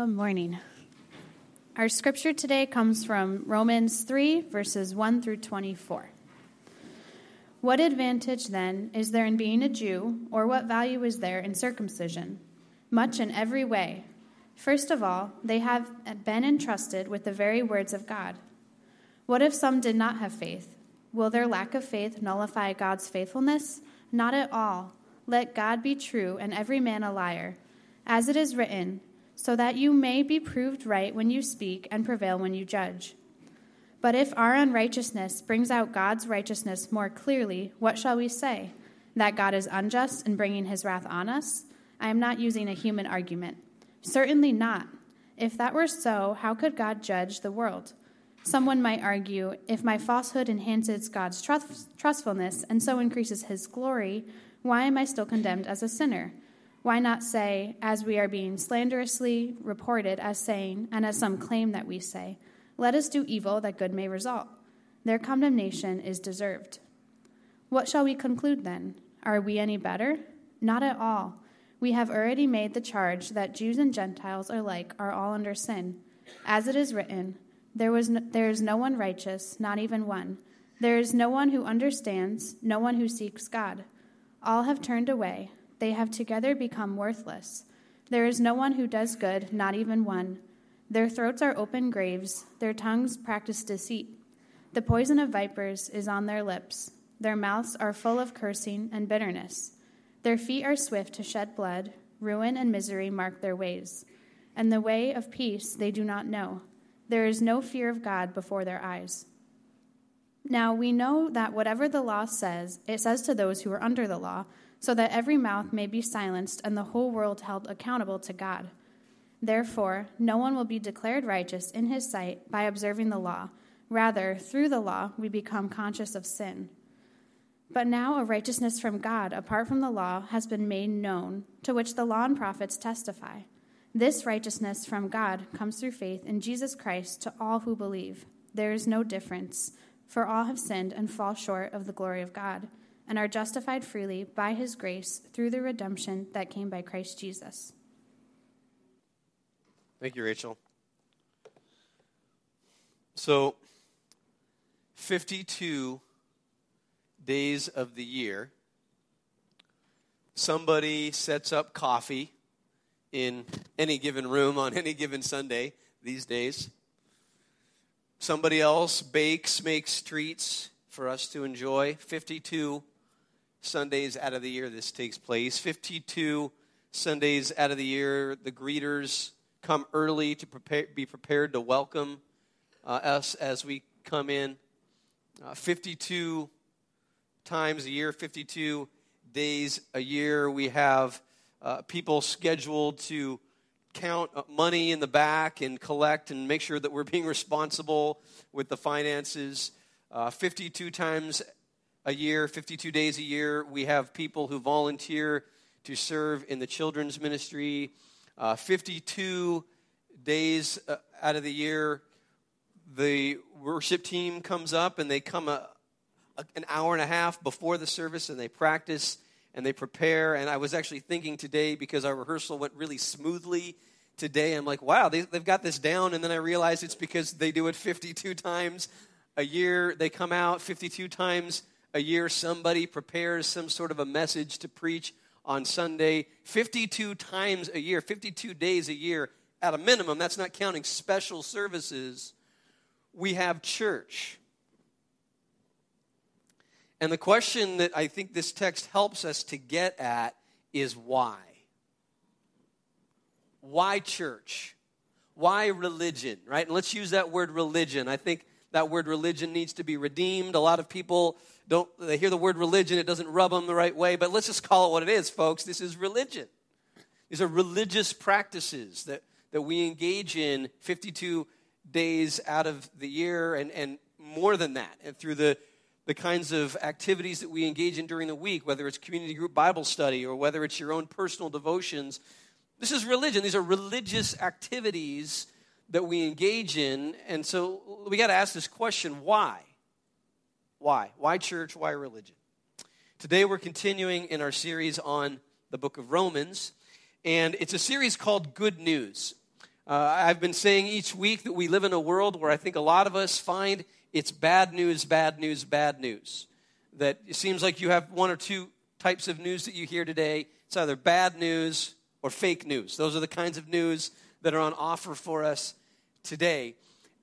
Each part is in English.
Good morning. Our scripture today comes from Romans 3, verses 1 through 24. What advantage, then, is there in being a Jew, or what value is there in circumcision? Much in every way. First of all, they have been entrusted with the very words of God. What if some did not have faith? Will their lack of faith nullify God's faithfulness? Not at all. Let God be true and every man a liar. As it is written, so that you may be proved right when you speak and prevail when you judge. But if our unrighteousness brings out God's righteousness more clearly, what shall we say? That God is unjust in bringing his wrath on us? I am not using a human argument. Certainly not. If that were so, how could God judge the world? Someone might argue if my falsehood enhances God's trustfulness and so increases his glory, why am I still condemned as a sinner? Why not say, as we are being slanderously reported as saying, and as some claim that we say, let us do evil that good may result? Their condemnation is deserved. What shall we conclude then? Are we any better? Not at all. We have already made the charge that Jews and Gentiles alike are all under sin. As it is written, there, was no, there is no one righteous, not even one. There is no one who understands, no one who seeks God. All have turned away they have together become worthless. There is no one who does good, not even one. Their throats are open graves, their tongues practice deceit. The poison of vipers is on their lips. Their mouths are full of cursing and bitterness. Their feet are swift to shed blood. Ruin and misery mark their ways. And the way of peace they do not know. There is no fear of God before their eyes. Now we know that whatever the law says, it says to those who are under the law so that every mouth may be silenced and the whole world held accountable to God. Therefore, no one will be declared righteous in his sight by observing the law. Rather, through the law, we become conscious of sin. But now a righteousness from God, apart from the law, has been made known, to which the law and prophets testify. This righteousness from God comes through faith in Jesus Christ to all who believe. There is no difference, for all have sinned and fall short of the glory of God and are justified freely by his grace through the redemption that came by Christ Jesus. Thank you, Rachel. So, 52 days of the year, somebody sets up coffee in any given room on any given Sunday these days. Somebody else bakes, makes treats for us to enjoy. 52 Sundays out of the year this takes place. 52 Sundays out of the year, the greeters come early to prepare, be prepared to welcome uh, us as we come in. Uh, 52 times a year, 52 days a year, we have uh, people scheduled to count money in the back and collect and make sure that we're being responsible with the finances. Uh, 52 times a year, 52 days a year, we have people who volunteer to serve in the children's ministry. Uh, 52 days uh, out of the year, the worship team comes up and they come a, a, an hour and a half before the service and they practice and they prepare. And I was actually thinking today because our rehearsal went really smoothly today. I'm like, wow, they, they've got this down. And then I realized it's because they do it 52 times a year. They come out 52 times a year somebody prepares some sort of a message to preach on Sunday 52 times a year, 52 days a year at a minimum. That's not counting special services. We have church. And the question that I think this text helps us to get at is why? Why church? Why religion, right? And let's use that word religion. I think that word religion needs to be redeemed. A lot of people don't, they hear the word religion, it doesn't rub them the right way, but let's just call it what it is, folks. This is religion. These are religious practices that, that we engage in 52 days out of the year and, and more than that, and through the, the kinds of activities that we engage in during the week, whether it's community group Bible study or whether it's your own personal devotions. This is religion. These are religious activities that we engage in. And so we got to ask this question why? Why? Why church? Why religion? Today we're continuing in our series on the book of Romans, and it's a series called Good News. Uh, I've been saying each week that we live in a world where I think a lot of us find it's bad news, bad news, bad news. That it seems like you have one or two types of news that you hear today. It's either bad news or fake news. Those are the kinds of news that are on offer for us today.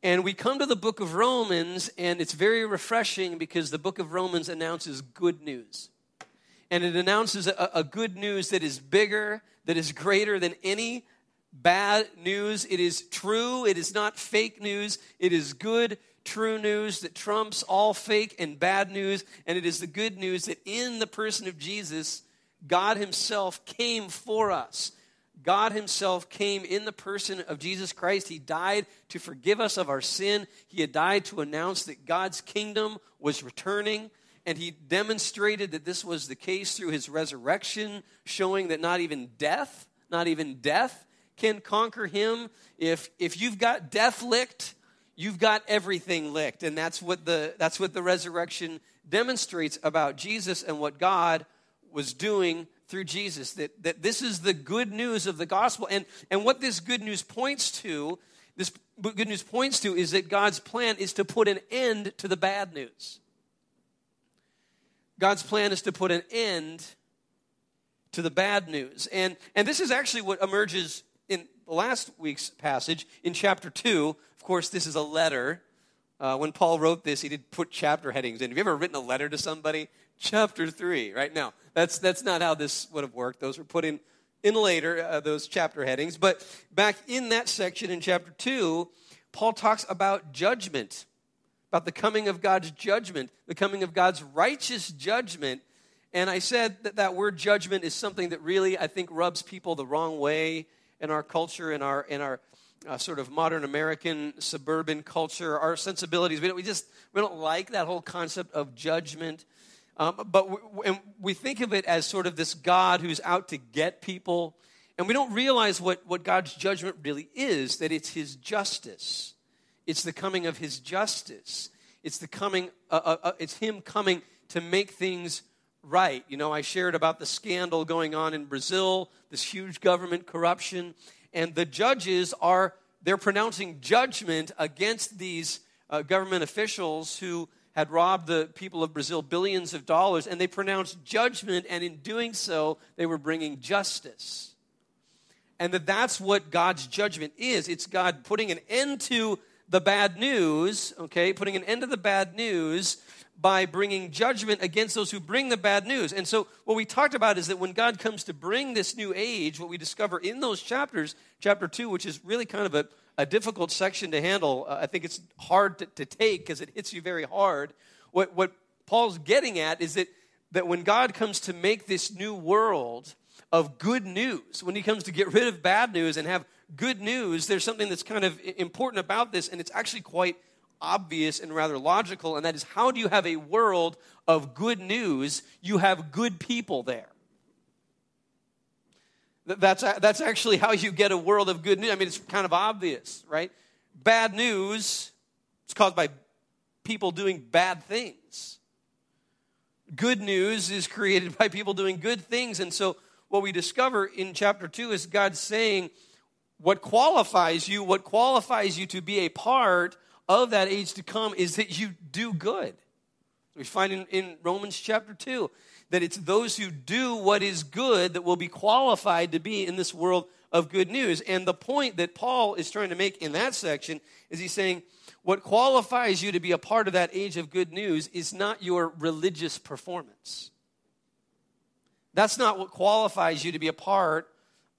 And we come to the book of Romans, and it's very refreshing because the book of Romans announces good news. And it announces a, a good news that is bigger, that is greater than any bad news. It is true, it is not fake news, it is good, true news that trumps all fake and bad news. And it is the good news that in the person of Jesus, God Himself came for us. God Himself came in the person of Jesus Christ. He died to forgive us of our sin. He had died to announce that God's kingdom was returning. And He demonstrated that this was the case through His resurrection, showing that not even death, not even death can conquer Him. If, if you've got death licked, you've got everything licked. And that's what the, that's what the resurrection demonstrates about Jesus and what God was doing through Jesus. That, that this is the good news of the gospel. And, and what this good news points to, this good news points to, is that God's plan is to put an end to the bad news. God's plan is to put an end to the bad news. And, and this is actually what emerges in last week's passage in chapter 2. Of course, this is a letter. Uh, when Paul wrote this, he did put chapter headings in. Have you ever written a letter to somebody? chapter 3, right? Now, that's, that's not how this would have worked. Those were put in, in later, uh, those chapter headings. But back in that section in chapter 2, Paul talks about judgment, about the coming of God's judgment, the coming of God's righteous judgment. And I said that that word judgment is something that really, I think, rubs people the wrong way in our culture, in our, in our uh, sort of modern American suburban culture, our sensibilities. We, don't, we just we don't like that whole concept of judgment. Um, but we, we think of it as sort of this God who's out to get people. And we don't realize what, what God's judgment really is that it's his justice. It's the coming of his justice. It's the coming, uh, uh, uh, it's him coming to make things right. You know, I shared about the scandal going on in Brazil, this huge government corruption, and the judges are, they're pronouncing judgment against these uh, government officials who had robbed the people of Brazil billions of dollars, and they pronounced judgment, and in doing so, they were bringing justice. And that that's what God's judgment is. It's God putting an end to the bad news, okay, putting an end to the bad news by bringing judgment against those who bring the bad news. And so, what we talked about is that when God comes to bring this new age, what we discover in those chapters, chapter 2, which is really kind of a a difficult section to handle. Uh, I think it's hard to, to take because it hits you very hard. What, what Paul's getting at is that, that when God comes to make this new world of good news, when he comes to get rid of bad news and have good news, there's something that's kind of important about this, and it's actually quite obvious and rather logical, and that is how do you have a world of good news? You have good people there. That's, that's actually how you get a world of good news. I mean, it's kind of obvious, right? Bad news is caused by people doing bad things. Good news is created by people doing good things. And so, what we discover in chapter 2 is God saying, What qualifies you, what qualifies you to be a part of that age to come is that you do good. We find in, in Romans chapter 2 that it's those who do what is good that will be qualified to be in this world of good news. And the point that Paul is trying to make in that section is he's saying, what qualifies you to be a part of that age of good news is not your religious performance. That's not what qualifies you to be a part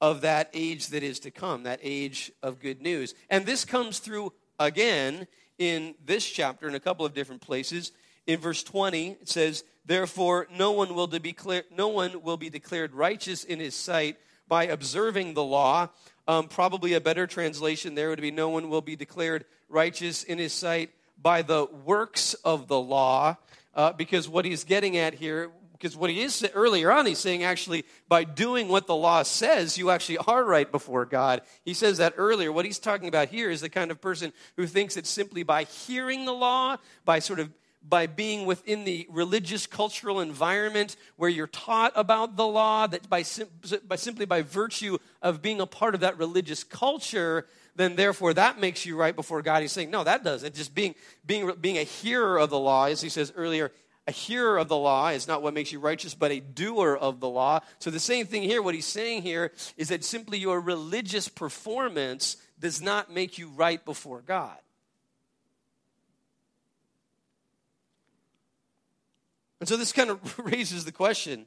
of that age that is to come, that age of good news. And this comes through again in this chapter in a couple of different places. In verse 20, it says, Therefore, no one will be declared, no one will be declared righteous in his sight by observing the law. Um, probably a better translation there would be, no one will be declared righteous in his sight by the works of the law. Uh, because what he's getting at here, because what he is earlier on, he's saying actually by doing what the law says, you actually are right before God. He says that earlier. What he's talking about here is the kind of person who thinks that simply by hearing the law, by sort of by being within the religious cultural environment where you're taught about the law, that by, sim- by simply by virtue of being a part of that religious culture, then therefore that makes you right before God. He's saying, no, that doesn't. Just being, being, being a hearer of the law, as he says earlier, a hearer of the law is not what makes you righteous, but a doer of the law. So the same thing here, what he's saying here is that simply your religious performance does not make you right before God. And so this kind of raises the question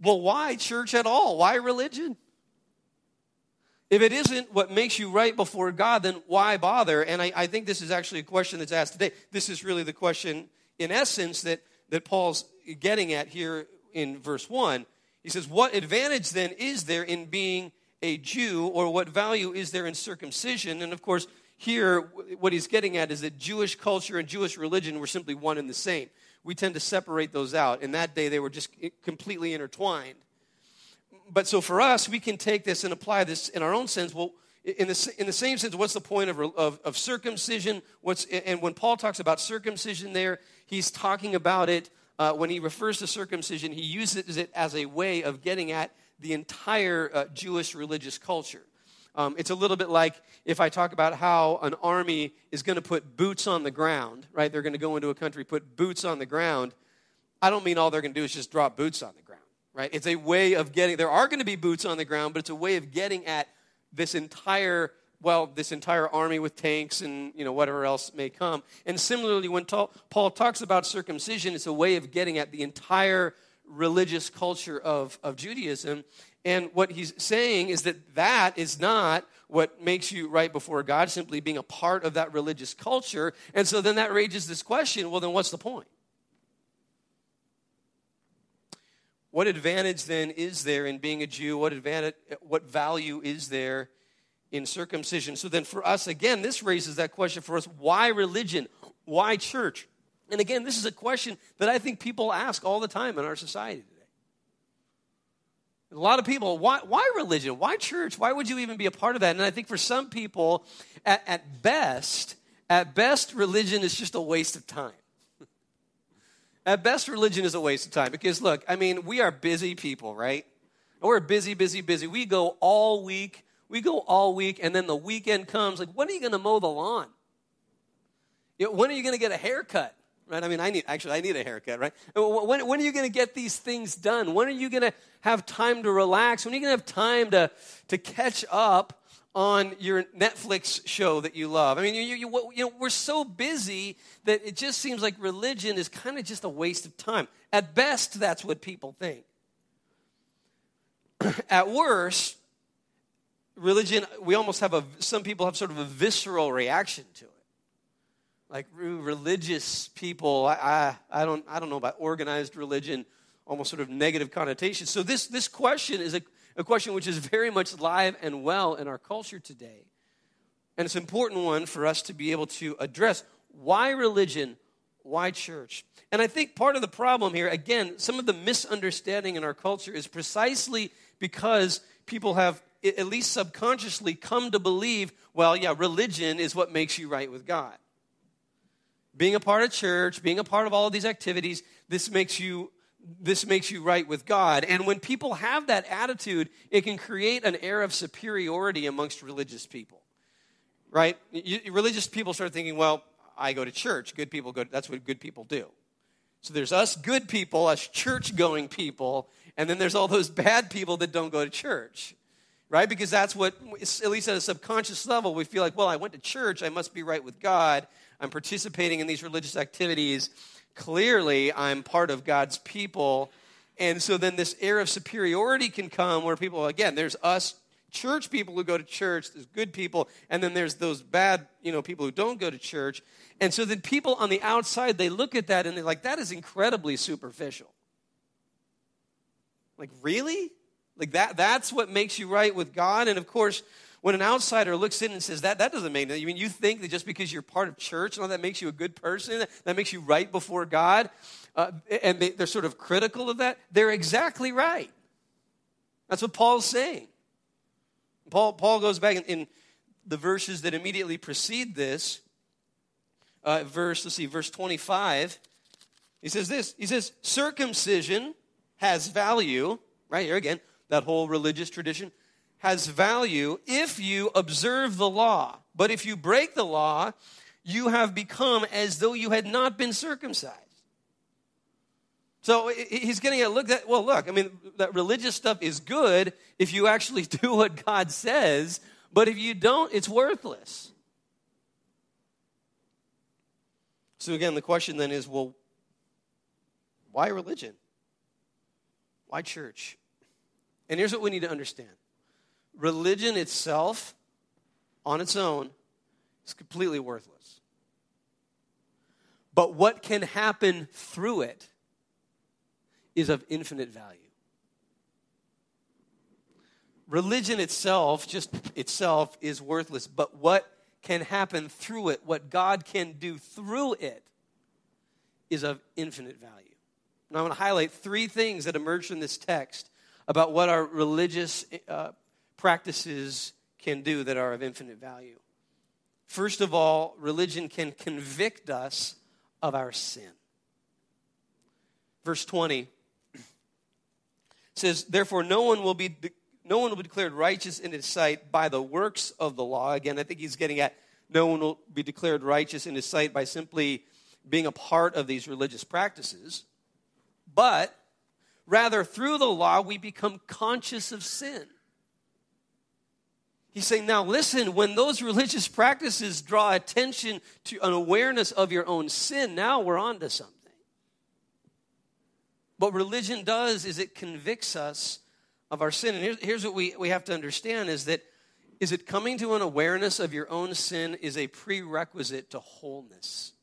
well, why church at all? Why religion? If it isn't what makes you right before God, then why bother? And I, I, think this is actually a question that's asked today. This is really the question, in essence, that, that Paul's getting at here in verse 1. He says, What advantage then is there in being a Jew, or what value is there in circumcision? And of course, here, what he's getting at is that Jewish culture and Jewish religion were simply one and the same. We tend to separate those out. In that day, they were just completely intertwined but so for us, we can take this and apply this in our own sense. Well, in the, in the same sense, what's the point of, of, of circumcision? What's, and when Paul talks about circumcision there, he's talking about it, uh, when he refers to circumcision, he uses it as a way of getting at the entire uh, Jewish religious culture. Um, it's a little bit like if I talk about how an army is going to put boots on the ground, right? They're going to go into a country, put boots on the ground. I don't mean all they're going to do is just drop boots on the ground right? It's a way of getting, there are going to be boots on the ground, but it's a way of getting at this entire, well, this entire army with tanks and, you know, whatever else may come. And similarly, when Paul talks about circumcision, it's a way of getting at the entire religious culture of, of Judaism. And what he's saying is that that is not what makes you right before God, simply being a part of that religious culture. And so then that raises this question well, then what's the point? What advantage then is there in being a Jew? What advantage what value is there in circumcision? So then for us again, this raises that question for us, why religion? Why church? And again, this is a question that I think people ask all the time in our society. A lot of people, why, why religion? Why church? Why would you even be a part of that? And I think for some people, at, at best, at best, religion is just a waste of time. At best, religion is a waste of time because, look, I mean, we are busy people, right? We're busy, busy, busy. We go all week. We go all week, and then the weekend comes. Like, when are you going to mow the lawn? You know, when are you going to get a haircut? Right? I mean, I need actually I need a haircut, right? When, when are you going to get these things done? When are you going to have time to relax? When are you going to have time to to catch up on your Netflix show that you love. I mean, you, you, you know, we're so busy that it just seems like religion is kind of just a waste of time. At best, that's what people think. At worst, religion, we almost have a, some people have sort of a visceral reaction to it. Like religious people, I, I, I, don't, I don't know about organized religion, almost sort of negative connotations. So this, this question is a a question which is very much live and well in our culture today. And it's an important one for us to be able to address. Why religion? Why church? And I think part of the problem here, again, some of the misunderstanding in our culture is precisely because people have, at least subconsciously, come to believe, well, yeah, religion is what makes you right with God. Being a part of church, being a part of all of these activities, this makes you this makes you right with God. And when people have that attitude, it can create an air of superiority amongst religious people. Right? You, religious people start thinking, well, I go to church. Good people go, that's what good people do. So there's us good people, us church going people, and then there's all those bad people that don't go to church. Right? Because that's what, at least at a subconscious level, we feel like, well, I went to church, I must be right with God. I'm participating in these religious activities clearly I'm part of God's people. And so then this air of superiority can come where people, again, there's us church people who go to church, there's good people, and then there's those bad, you know, people who don't go to church. And so then people on the outside, they look at that and they're like, that is incredibly superficial. Like, really? Like that that's what makes you right with God. And of course, when an outsider looks in and says that, that doesn't make I mean, you think that just because you're part of church and all that makes you a good person, that makes you right before God, uh, and they, they're sort of critical of that, they're exactly right. That's what Paul's saying. Paul, Paul goes back in, in the verses that immediately precede this. uh, verse, let's see, verse 25. He says this He says, circumcision has value, right here again, that whole religious tradition has value if you observe the law. But if you break the law, you have become as though you had not been circumcised. So he's getting a look that, well, look, I mean, that religious stuff is good if you actually do what God says, but if you don't, it's worthless. So again, the question then is, well, why religion? Why church? And here's what we need to understand religion itself, on its own, is completely worthless. But what can happen through it is of infinite value. Religion itself, just itself, is worthless, but what can happen through it, what God can do through it, is of infinite value. Now, I want to highlight three things that emerge from this text about what our religious uh, practices can do that are of infinite value. First of all, religion can convict us of our sin. Verse 20 says, Therefore, no one will be. De- no one will be declared righteous in his sight by the works of the law. Again, I think he's getting at no one will be declared righteous in his sight by simply being a part of these religious practices. But rather, through the law, we become conscious of sin. He's saying, now listen, when those religious practices draw attention to an awareness of your own sin, now we're on to something. What religion does is it convicts us of our sin. And here's, what we, we have to understand is that is it coming to an awareness of your own sin is a prerequisite to wholeness.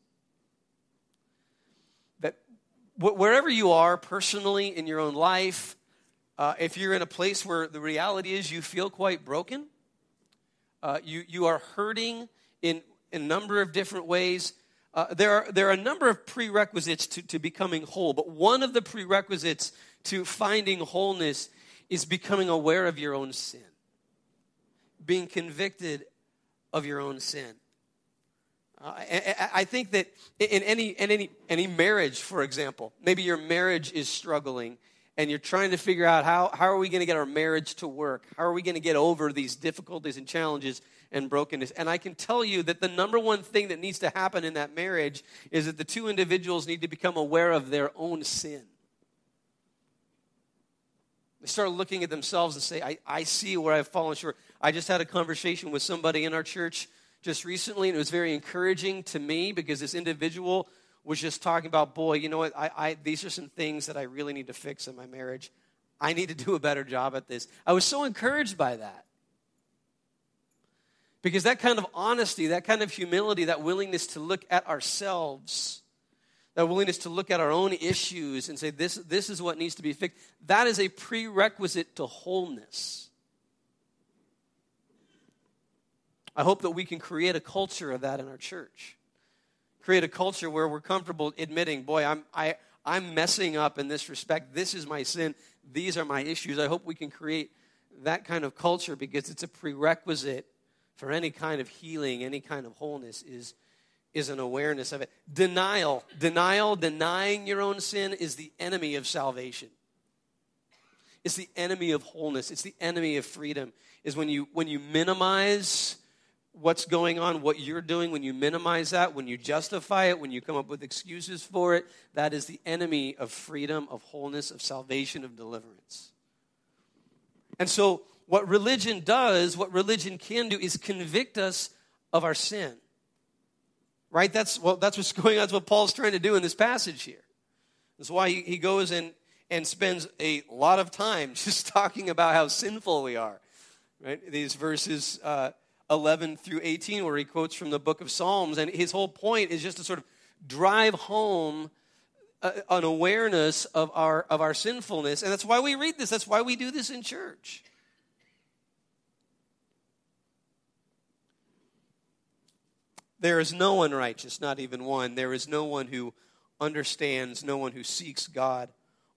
That wherever you are personally in your own life, uh, if you're in a place where the reality is you feel quite broken, uh, you, you are hurting in, a number of different ways. Uh, there, are, there are a number of prerequisites to, to becoming whole, but one of the prerequisites to finding wholeness is becoming aware of your own sin, being convicted of your own sin. Uh, I, I, think that in any, in any, any marriage, for example, maybe your marriage is struggling and you're trying to figure out how, how are we going to get our marriage to work? How are we going to get over these difficulties and challenges and brokenness? And I can tell you that the number one thing that needs to happen in that marriage is that the two individuals need to become aware of their own sin. They start looking at themselves and say, I, I see where I've fallen short. I just had a conversation with somebody in our church just recently, and it was very encouraging to me because this individual was just talking about, boy, you know what? I, I, these are some things that I really need to fix in my marriage. I need to do a better job at this. I was so encouraged by that. Because that kind of honesty, that kind of humility, that willingness to look at ourselves, that willingness to look at our own issues and say, this, this is what needs to be fixed, that is a prerequisite to wholeness. I hope that we can create a culture of that in our church create a culture where we're comfortable admitting, boy, I'm, I, I'm messing up in this respect. This is my sin. These are my issues. I hope we can create that kind of culture because it's a prerequisite for any kind of healing, any kind of wholeness is, is an awareness of it. Denial, denial, denying your own sin is the enemy of salvation. It's the enemy of wholeness. It's the enemy of freedom. Is when you when you minimize what's going on, what you're doing, when you minimize that, when you justify it, when you come up with excuses for it, that is the enemy of freedom, of wholeness, of salvation, of deliverance. And so, what religion does, what religion can do, is convict us of our sin. Right? That's, well, that's what's going on. That's what Paul's trying to do in this passage here. That's why he, he goes and, and spends a lot of time just talking about how sinful we are. Right? These verses. Uh, 11 through 18, where he quotes from the book of Psalms. And his whole point is just to sort of drive home uh, an awareness of our, of our sinfulness. And that's why we read this, that's why we do this in church. There is no one righteous, not even one. There is no one who understands, no one who seeks God.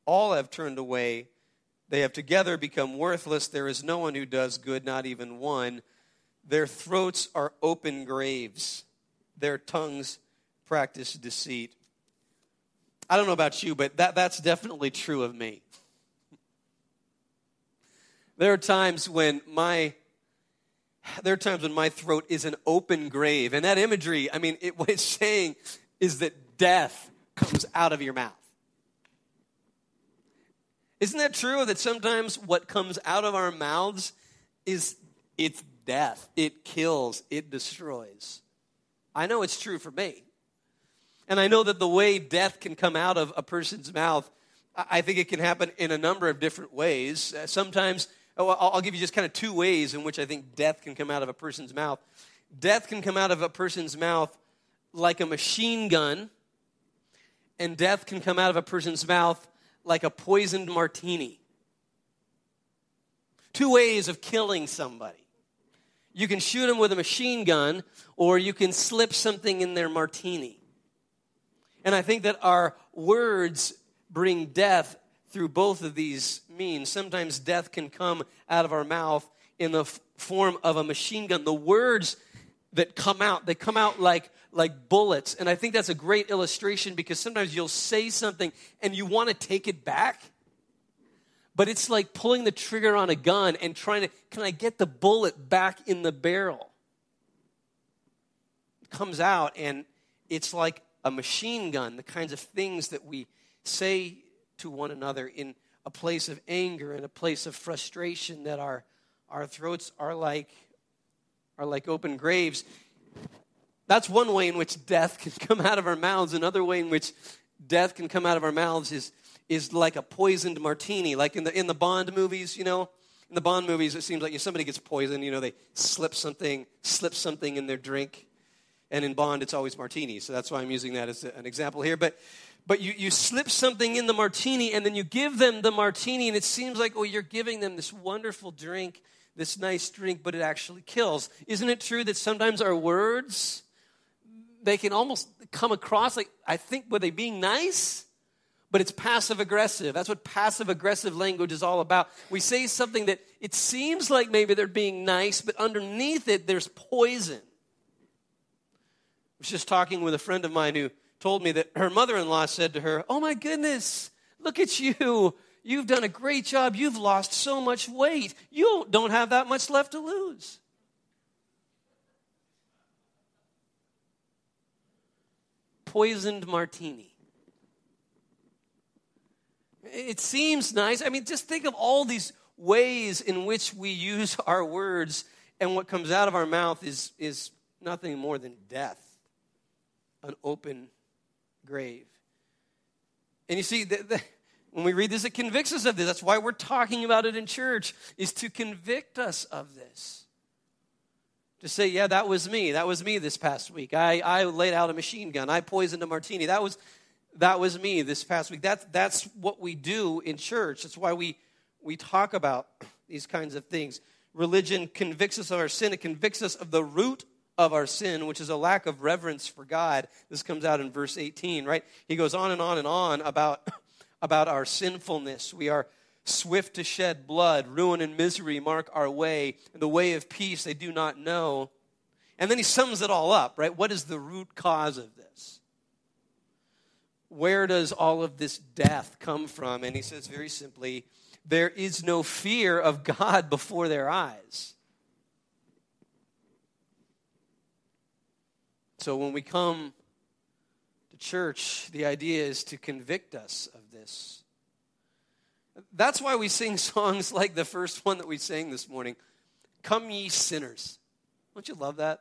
All have turned away. They have together become worthless. There is no one who does good, not even one. Their throats are open graves, their tongues practice deceit. I don't know about you, but that, that's definitely true of me. There are times when my there are times when my throat is an open grave. And that imagery, I mean, it, what it's saying is that death comes out of your mouth. Isn't that true that sometimes what comes out of our mouths is it's death. It kills, it destroys. I know it's true for me. And I know that the way death can come out of a person's mouth, I think it can happen in a number of different ways. Uh, sometimes, oh, I'll give you just kind of two ways in which I think death can come out of a person's mouth. Death can come out of a person's mouth like a machine gun, and death can come out of a person's mouth like a poisoned martini. Two ways of killing somebody. You can shoot them with a machine gun, or you can slip something in their martini. And I think that our words bring death through both of these means. Sometimes death can come out of our mouth in the f- form of a machine gun. The words that come out, they come out like, like bullets. And I think that's a great illustration because sometimes you'll say something and you want to take it back. But it's like pulling the trigger on a gun and trying to, can I get the bullet back in the barrel? It comes out and it's like a machine gun, the kinds of things that we say to one another in a place of anger, in a place of frustration, that our, our throats are like, are like open graves. That's one way in which death can come out of our mouths. Another way in which death can come out of our mouths is, is like a poisoned martini, like in the, in the Bond movies, you know. In the Bond movies, it seems like if somebody gets poisoned, you know, they slip something, slip something in their drink and in Bond, it's always martini. So that's why I'm using that as an example here. But, but you, you slip something in the martini, and then you give them the martini, and it seems like, oh, you're giving them this wonderful drink, this nice drink, but it actually kills. Isn't it true that sometimes our words, they can almost come across like, I think, were they being nice? But it's passive aggressive. That's what passive aggressive language is all about. We say something that it seems like maybe they're being nice, but underneath it, there's poison I was just talking with a friend of mine who told me that her mother in law said to her, Oh my goodness, look at you. You've done a great job. You've lost so much weight. You don't have that much left to lose. Poisoned martini. It seems nice. I mean, just think of all these ways in which we use our words, and what comes out of our mouth is, is nothing more than death an open grave. And you see, the, the, when we read this, it convicts us of this. That's why we're talking about it in church, is to convict us of this. To say, yeah, that was me. That was me this past week. I, I laid out a machine gun. I poisoned a martini. That was, that was me this past week. That's, that's what we do in church. That's why we, we talk about these kinds of things. Religion convicts us of our sin, it convicts us of the root of our sin, which is a lack of reverence for God. This comes out in verse 18, right? He goes on and on and on about, about our sinfulness. We are swift to shed blood, ruin and misery mark our way, the way of peace they do not know. And then he sums it all up, right? What is the root cause of this? Where does all of this death come from? And he says very simply, there is no fear of God before their eyes. So when we come to church, the idea is to convict us of this. That's why we sing songs like the first one that we sang this morning Come ye sinners. Don't you love that?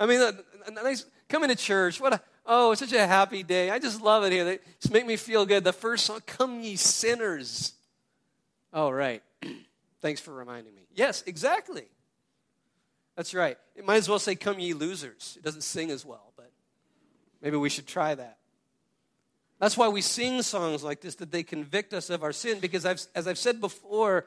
I mean, a, nice coming to church. What a oh, it's such a happy day. I just love it here. They just make me feel good. The first song, "Come ye sinners." Oh, right. Thanks for reminding me. Yes, exactly. That's right. It might as well say, Come ye losers. It doesn't sing as well, but maybe we should try that. That's why we sing songs like this, that they convict us of our sin, because I've, as I've said before,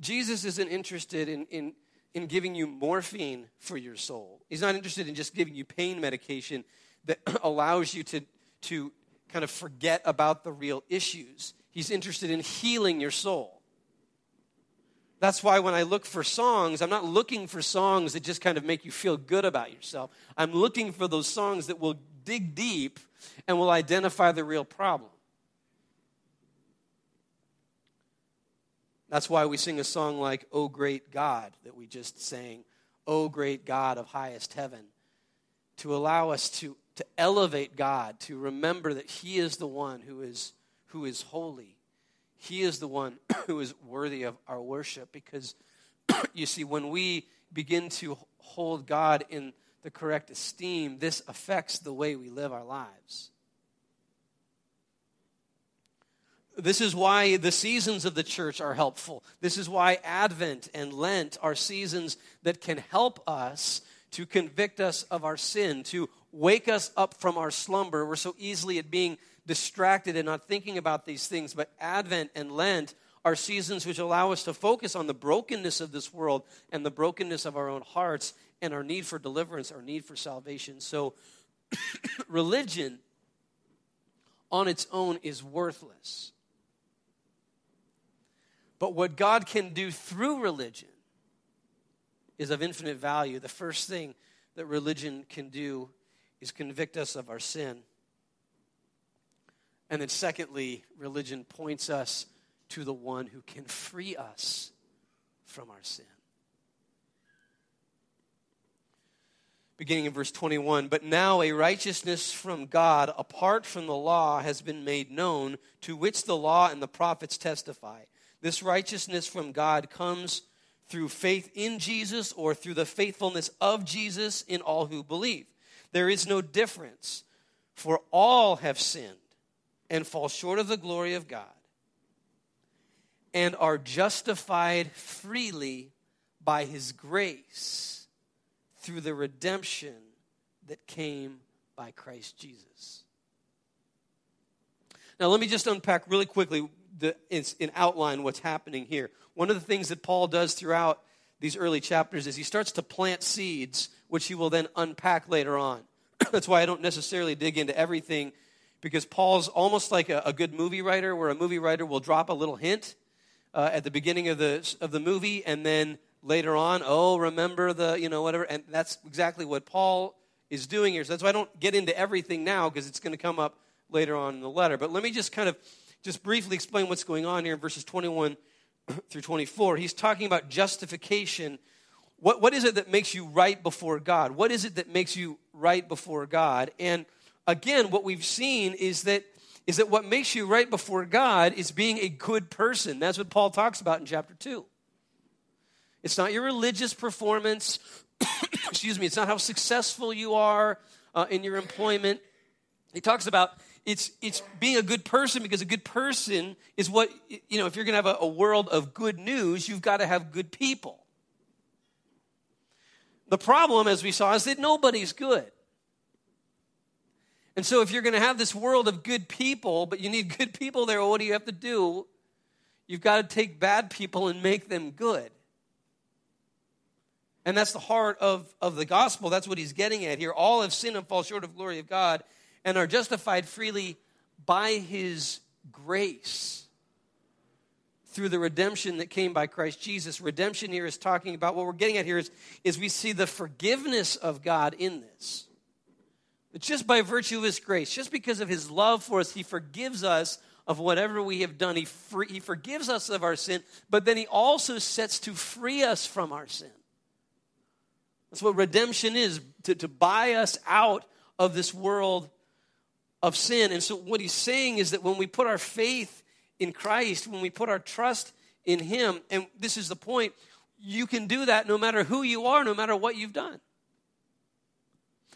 Jesus isn't interested in, in, in giving you morphine for your soul. He's not interested in just giving you pain medication that allows you to, to kind of forget about the real issues. He's interested in healing your soul. That's why when I look for songs, I'm not looking for songs that just kind of make you feel good about yourself. I'm looking for those songs that will dig deep and will identify the real problem. That's why we sing a song like, O Great God, that we just sang, O Great God of highest heaven, to allow us to, to elevate God, to remember that He is the one who is, who is holy he is the one who is worthy of our worship because, you see, when we begin to hold God in the correct esteem, this affects the way we live our lives. This is why the seasons of the church are helpful. This is why Advent and Lent are seasons that can help us to convict us of our sin, to wake us up from our slumber. We're so easily at being distracted and not thinking about these things. But Advent and Lent are seasons which allow us to focus on the brokenness of this world and the brokenness of our own hearts and our need for deliverance, our need for salvation. So, religion on its own is worthless. But what God can do through religion is of infinite value. The first thing that religion can do is convict us of our sin. And then, secondly, religion points us to the one who can free us from our sin. Beginning in verse 21 But now a righteousness from God apart from the law has been made known, to which the law and the prophets testify. This righteousness from God comes through faith in Jesus or through the faithfulness of Jesus in all who believe. There is no difference, for all have sinned and fall short of the glory of God and are justified freely by his grace through the redemption that came by Christ Jesus. Now, let me just unpack really quickly the, in, in outline what's happening here. One of the things that Paul does throughout these early chapters is he starts to plant seeds, which he will then unpack later on. That's why I don't necessarily dig into everything because Paul's almost like a, a, good movie writer, where a movie writer will drop a little hint uh, at the beginning of the of the movie, and then later on, oh, remember the you know whatever, and that's exactly what Paul is doing here. So that's why I don't get into everything now because it's going to come up later on in the letter. But let me just kind of just briefly explain what's going on here in verses 21 through 24. He's talking about justification. What, what is it that makes you right before God? What is it that makes you right before God? And again, what we've seen is that is that what makes you right before God is being a good person. That's what Paul talks about in chapter 2. It's not your religious performance. Excuse me. It's not how successful you are uh, in your employment. He talks about it's, it's being a good person because a good person is what, you know, if you're going to have a, a world of good news, you've got to have good people. The problem, as we saw, is that nobody's good. And so, if you're going to have this world of good people, but you need good people there, what do you have to do? You've got to take bad people and make them good. And that's the heart of, of the gospel. That's what he's getting at here. All have sinned and fall short of glory of God and are justified freely by his grace through the redemption that came by Christ Jesus. Redemption here is talking about what we're getting at here is, is we see the forgiveness of God in this. It's just by virtue of his grace, just because of his love for us, he forgives us of whatever we have done. He, free, he forgives us of our sin, but then he also sets to free us from our sin. That's what redemption is to, to buy us out of this world of sin. And so, what he's saying is that when we put our faith in Christ, when we put our trust in him, and this is the point, you can do that no matter who you are, no matter what you've done.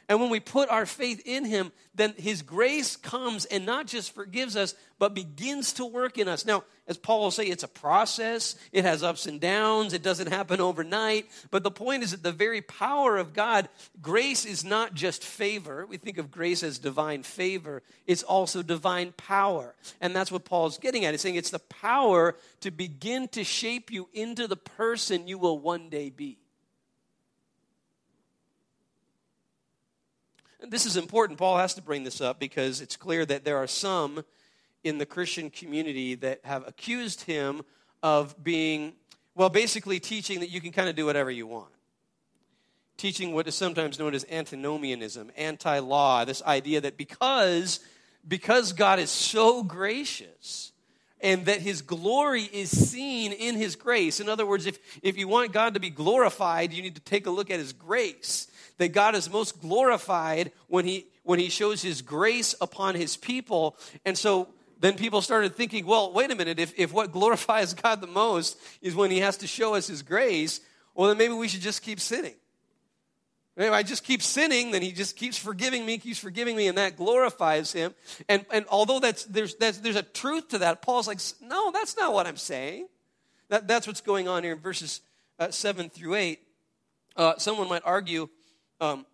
And when we put our faith in Him, then His grace comes and not just forgives us, but begins to work in us. Now, as Paul will say, it's a process, it has ups and downs, it doesn't happen overnight. But the point is that the very power of God, grace is not just favor. We think of grace as divine favor, it's also divine power. And that's what Paul's getting at. He's saying it's the power to begin to shape you into the person you will one day be. This is important. Paul has to bring this up because it's clear that there are some in the Christian community that have accused him of being Well, basically, teaching that you can kind of do whatever you want. Teaching what is sometimes known as antinomianism, anti law, this idea that because, because God is so gracious, and that his glory is seen in his grace. In other words, if, if you want God to be glorified, you need to take a look at his grace. That God is most glorified when he, when he shows his grace upon his people. And so then people started thinking, well, wait a minute, if, if what glorifies God the most is when he has to show us his grace, well, then maybe we should just keep sinning. If I just keep sinning, then he just keeps forgiving me, keeps forgiving me, and that glorifies him. And, and although that's, there's, that's, there's a truth to that, Paul's like, no, that's not what I'm saying. That, that's what's going on here in verses uh, 7 through 8. Uh, someone might argue um,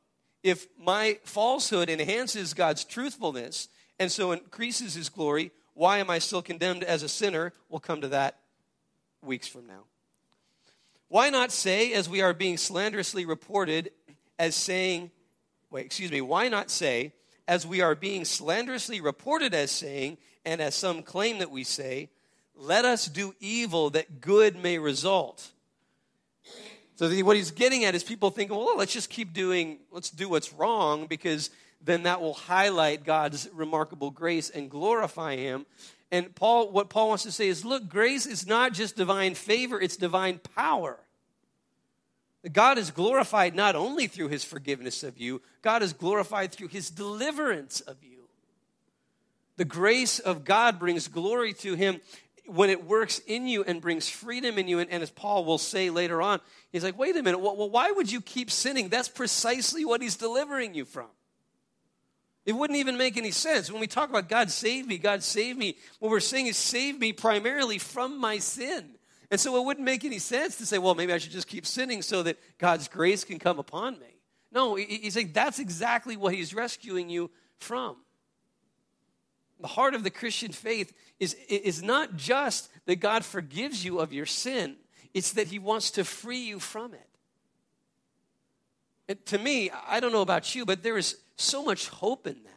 if my falsehood enhances God's truthfulness and so increases his glory, why am I still condemned as a sinner? We'll come to that weeks from now. Why not say, as we are being slanderously reported, as saying, wait, excuse me, why not say, as we are being slanderously reported as saying, and as some claim that we say, let us do evil that good may result. So the, what he's getting at is people thinking, well, let's just keep doing, let's do what's wrong because then that will highlight God's remarkable grace and glorify him. And Paul, what Paul wants to say is, look, grace is not just divine favor, it's divine power. God is glorified not only through his forgiveness of you, God is glorified through his deliverance of you. The grace of God brings glory to him when it works in you and brings freedom in you. And, and, as Paul will say later on, he's like, wait a minute, well, why would you keep sinning? That's precisely what he's delivering you from. It wouldn't even make any sense. When we talk about God save me, God save me, what we're saying is save me primarily from my sin. And so it wouldn't make any sense to say, well, maybe I should just keep sinning so that God's grace can come upon me. No, he's saying that's exactly what he's rescuing you from. The heart of the Christian faith is, is not just that God forgives you of your sin, it's that he wants to free you from it. And to me, I don't know about you, but there is so much hope in that.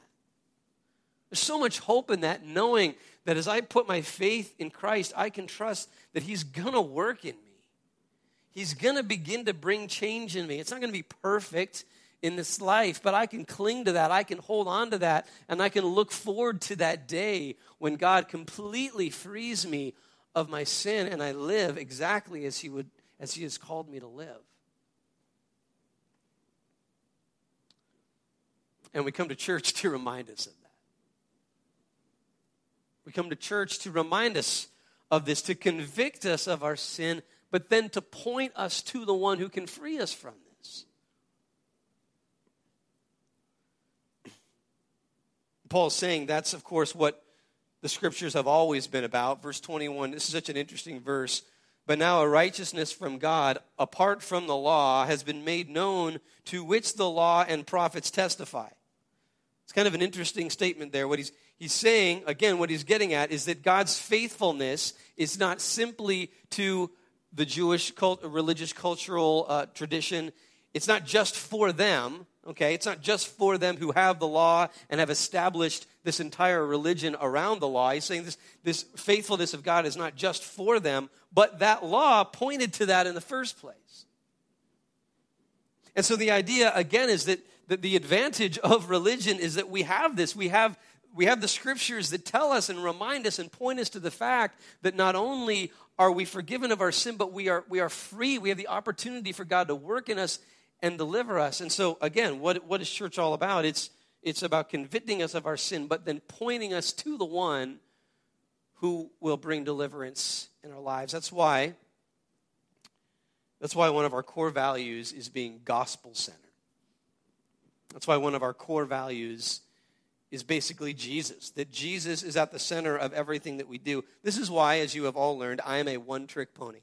There's so much hope in that, knowing that as I put my faith in Christ, I can trust that He's going to work in me. He's going to begin to bring change in me. It's not going to be perfect in this life, but I can cling to that. I can hold on to that, and I can look forward to that day when God completely frees me of my sin and I live exactly as He would as He has called me to live. And we come to church to remind us of we come to church to remind us of this, to convict us of our sin, but then to point us to the one who can free us from this. Paul's saying that's, of course, what the scriptures have always been about. Verse 21, this is such an interesting verse. But now a righteousness from God, apart from the law, has been made known to which the law and prophets testify. It's kind of an interesting statement there. What he's, he's saying, again, what he's getting at is that God's faithfulness is not simply to the Jewish cult, religious cultural uh, tradition. It's not just for them, okay? It's not just for them who have the law and have established this entire religion around the law. He's saying this, this faithfulness of God is not just for them, but that law pointed to that in the first place. And so the idea, again, is that, that the advantage of religion is that we have this. We have we have the scriptures that tell us and remind us and point us to the fact that not only are we forgiven of our sin, but we are, we are free. We have the opportunity for God to work in us and deliver us. And so, again, what, what is church all about? It's, it's about convicting us of our sin, but then pointing us to the one who will bring deliverance in our lives. That's why, that's why one of our core values is being gospel centered. That's why one of our core values is basically Jesus, that Jesus is at the center of everything that we do. This is why, as you have all learned, I am a one trick pony.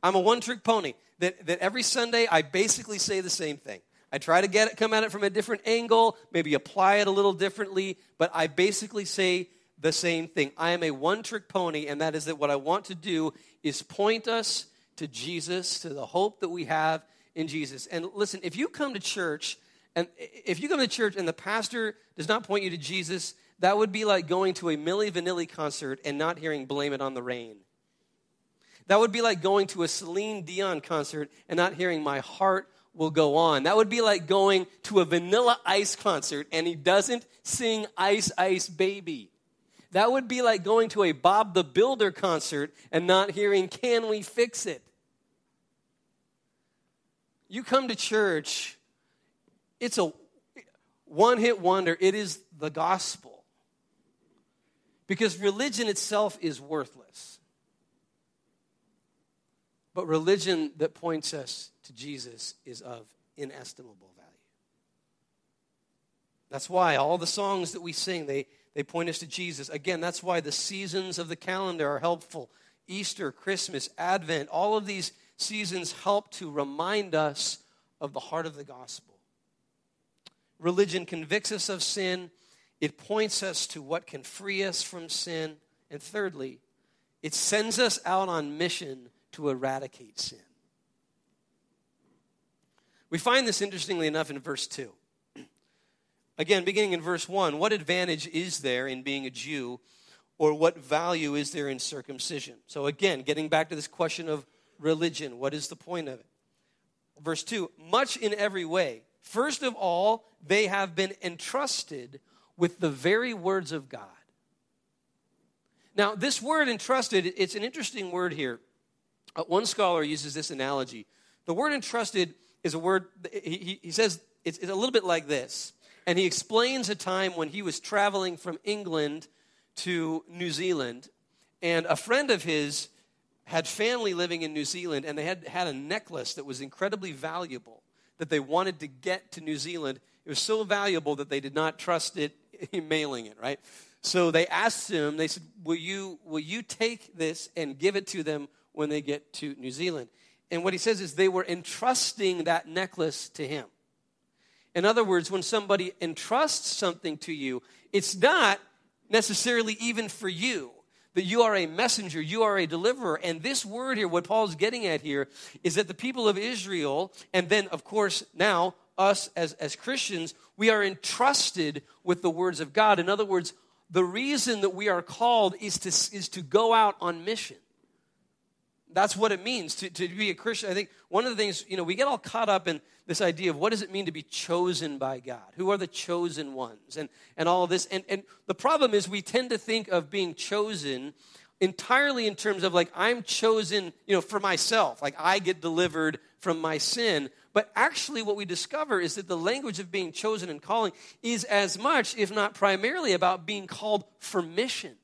I'm a one trick pony, that, that every Sunday I basically say the same thing. I try to get it, come at it from a different angle, maybe apply it a little differently, but I basically say the same thing. I am a one trick pony, and that is that what I want to do is point us to Jesus, to the hope that we have in Jesus. And listen, if you come to church and if you come to church and the pastor does not point you to Jesus, that would be like going to a Milli Vanilli concert and not hearing Blame It on the Rain. That would be like going to a Celine Dion concert and not hearing My Heart Will Go On. That would be like going to a Vanilla Ice concert and he doesn't sing Ice Ice Baby. That would be like going to a Bob the Builder concert and not hearing Can We Fix It? You come to church, it's a one hit wonder. It is the gospel. Because religion itself is worthless. But religion that points us to Jesus is of inestimable value. That's why all the songs that we sing, they, they point us to Jesus. Again, that's why the seasons of the calendar are helpful. Easter, Christmas, Advent, all of these seasons help to remind us of the heart of the gospel. Religion convicts us of sin, it points us to what can free us from sin. And thirdly, it sends us out on mission to eradicate sin. We find this interestingly enough in verse 2. Again, beginning in verse 1, what advantage is there in being a Jew, or what value is there in circumcision? So, again, getting back to this question of religion, what is the point of it? Verse 2 much in every way. First of all, they have been entrusted with the very words of God. Now, this word entrusted, it's an interesting word here. Uh, one scholar uses this analogy. The word entrusted is a word, he, he says it's, it's a little bit like this and he explains a time when he was traveling from England to New Zealand, and a friend of his had family living in New Zealand, and they had had a necklace that was incredibly valuable that they wanted to get to New Zealand. It was so valuable that they did not trust it mailing it, right? So they asked him, they said, will you, will you take this and give it to them when they get to New Zealand? And what he says is they were entrusting that necklace to him. In other words, when somebody entrusts something to you, it's not necessarily even for you. That you are a messenger, you are a deliverer. And this word here, what Paul's getting at here, is that the people of Israel, and then, of course, now us as, as Christians, we are entrusted with the words of God. In other words, the reason that we are called is to, is to go out on mission. That's what it means to, to be a Christian. I think one of the things, you know, we get all caught up in this idea of what does it mean to be chosen by God? Who are the chosen ones? And, and all of this. And, and the problem is we tend to think of being chosen entirely in terms of like, I'm chosen, you know, for myself. Like, I get delivered from my sin. But actually, what we discover is that the language of being chosen and calling is as much, if not primarily, about being called for mission.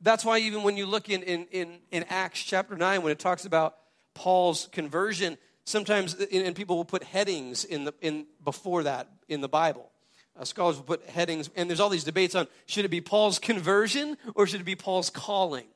That's why even when you look in, in, in, in Acts chapter 9, when it talks about Paul's conversion, sometimes and people will put headings in the, in, before that in the Bible. Uh, scholars will put headings, and there's all these debates on should it be Paul's conversion or should it be Paul's calling?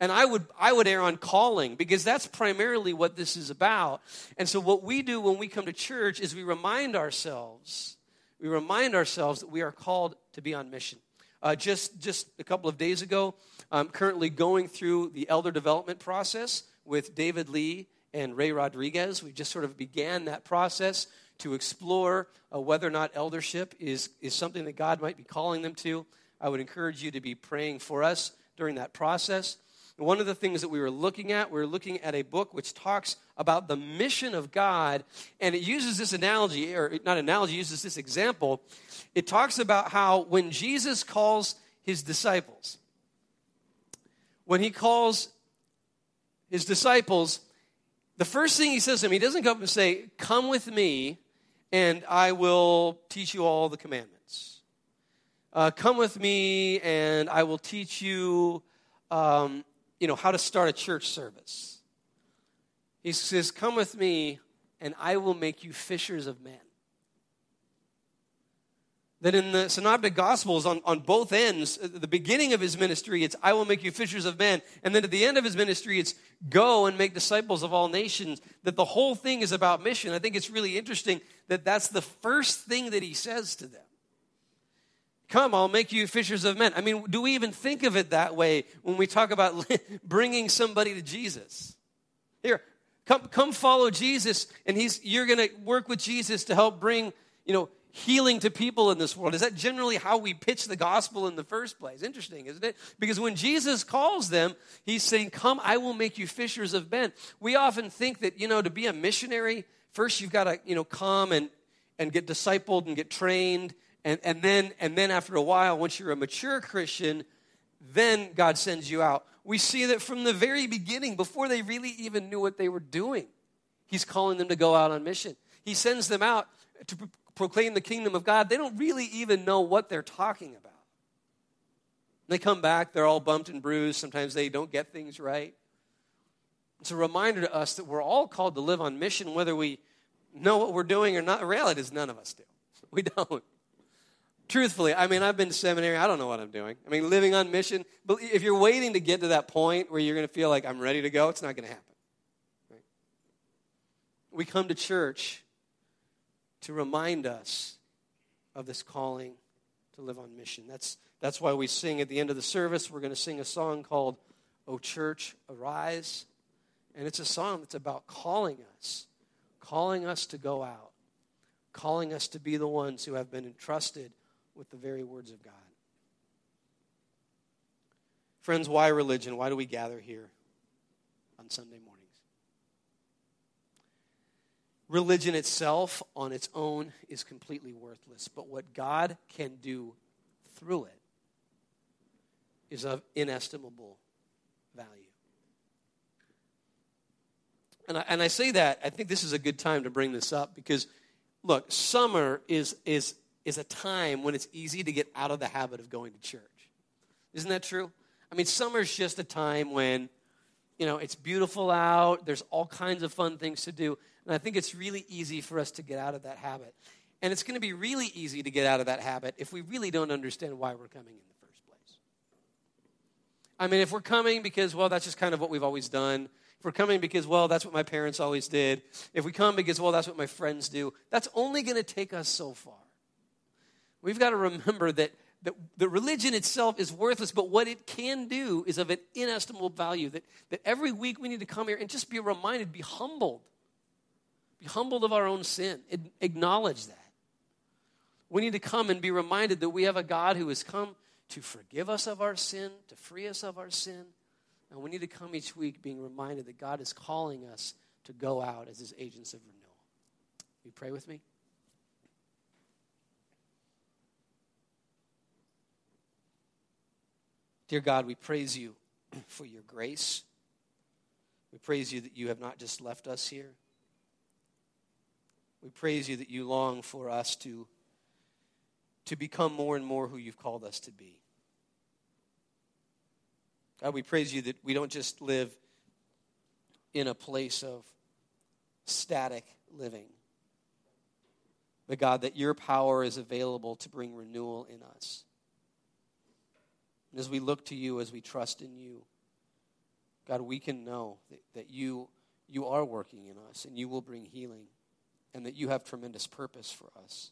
And I would, I would err on calling because that's primarily what this is about. And so, what we do when we come to church is we remind ourselves, we remind ourselves that we are called to be on mission. Uh, just, just a couple of days ago, I'm currently going through the elder development process with David Lee and Ray Rodriguez. We just sort of began that process to explore uh, whether or not eldership is, is something that God might be calling them to. I would encourage you to be praying for us during that process. One of the things that we were looking at, we were looking at a book which talks about the mission of God, and it uses this analogy, or not analogy, uses this example. It talks about how when Jesus calls his disciples, when he calls his disciples, the first thing he says to them, he doesn't come up and say, Come with me, and I will teach you all the commandments. Uh, come with me, and I will teach you um, you know, how to start a church service. He says, Come with me, and I will make you fishers of men. That in the Synoptic Gospels, on, on both ends, the beginning of his ministry, it's, I will make you fishers of men. And then at the end of his ministry, it's, go and make disciples of all nations. That the whole thing is about mission. I think it's really interesting that that's the first thing that he says to them. Come, I'll make you fishers of men. I mean, do we even think of it that way when we talk about bringing somebody to Jesus? Here, come, come follow Jesus, and he's, you're going to work with Jesus to help bring, you know, healing to people in this world? Is that generally how we pitch the gospel in the first place? Interesting, isn't it? Because when Jesus calls them, he's saying, Come, I will make you fishers of men. We often think that, you know, to be a missionary, first you've got to, you know, come and, and get discipled and get trained. And, and, then, and then after a while, once you're a mature Christian, then God sends you out. We see that from the very beginning, before they really even knew what they were doing, He's calling them to go out on mission. He sends them out to pro- proclaim the kingdom of God. They don't really even know what they're talking about. They come back, they're all bumped and bruised. Sometimes they don't get things right. It's a reminder to us that we're all called to live on mission, whether we know what we're doing or not. The reality is, none of us do. We don't. Truthfully, I mean, I've been to seminary. I don't know what I'm doing. I mean, living on mission. But if you're waiting to get to that point where you're going to feel like I'm ready to go, it's not going to happen. Right? We come to church to remind us of this calling to live on mission. That's, that's why we sing at the end of the service. We're going to sing a song called, O Church, Arise. And it's a song that's about calling us, calling us to go out, calling us to be the ones who have been entrusted with the very words of God. Friends, why religion? Why do we gather here on Sunday mornings? Religion itself, on its own, is completely worthless. But what God can do through it is of inestimable value. And I, and I say that, I think this is a good time to bring this up because, look, summer is, is is a time when it's easy to get out of the habit of going to church. Isn't that true? I mean, summer's just a time when, you know, it's beautiful out, there's all kinds of fun things to do, and I think it's really easy for us to get out of that habit. And it's going to be really easy to get out of that habit if we really don't understand why we're coming in the first place. I mean, if we're coming because, well, that's just kind of what we've always done, if we're coming because, well, that's what my parents always did, if we come because, well, that's what my friends do, that's only going to take us so far. We've got to remember that, that the religion itself is worthless, but what it can do is of an inestimable value. That, that every week we need to come here and just be reminded, be humbled. Be humbled of our own sin. Acknowledge that. We need to come and be reminded that we have a God who has come to forgive us of our sin, to free us of our sin. And we need to come each week being reminded that God is calling us to go out as his agents of renewal. You pray with me? Dear God, we praise you for your grace. We praise you that you have not just left us here. We praise you that you long for us to, to become more and more who you've called us to be. God, we praise you that we don't just live in a place of static living, but God, that your power is available to bring renewal in us. And as we look to you, as we trust in you, God, we can know that, that you, you are working in us and you will bring healing and that you have tremendous purpose for us.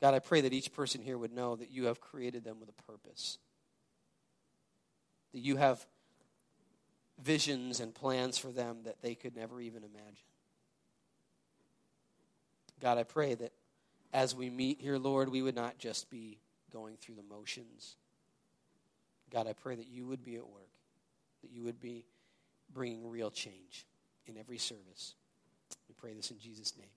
God, I pray that each person here would know that you have created them with a purpose, that you have visions and plans for them that they could never even imagine. God, I pray that as we meet here, Lord, we would not just be going through the motions. God, I pray that you would be at work, that you would be bringing real change in every service. We pray this in Jesus' name.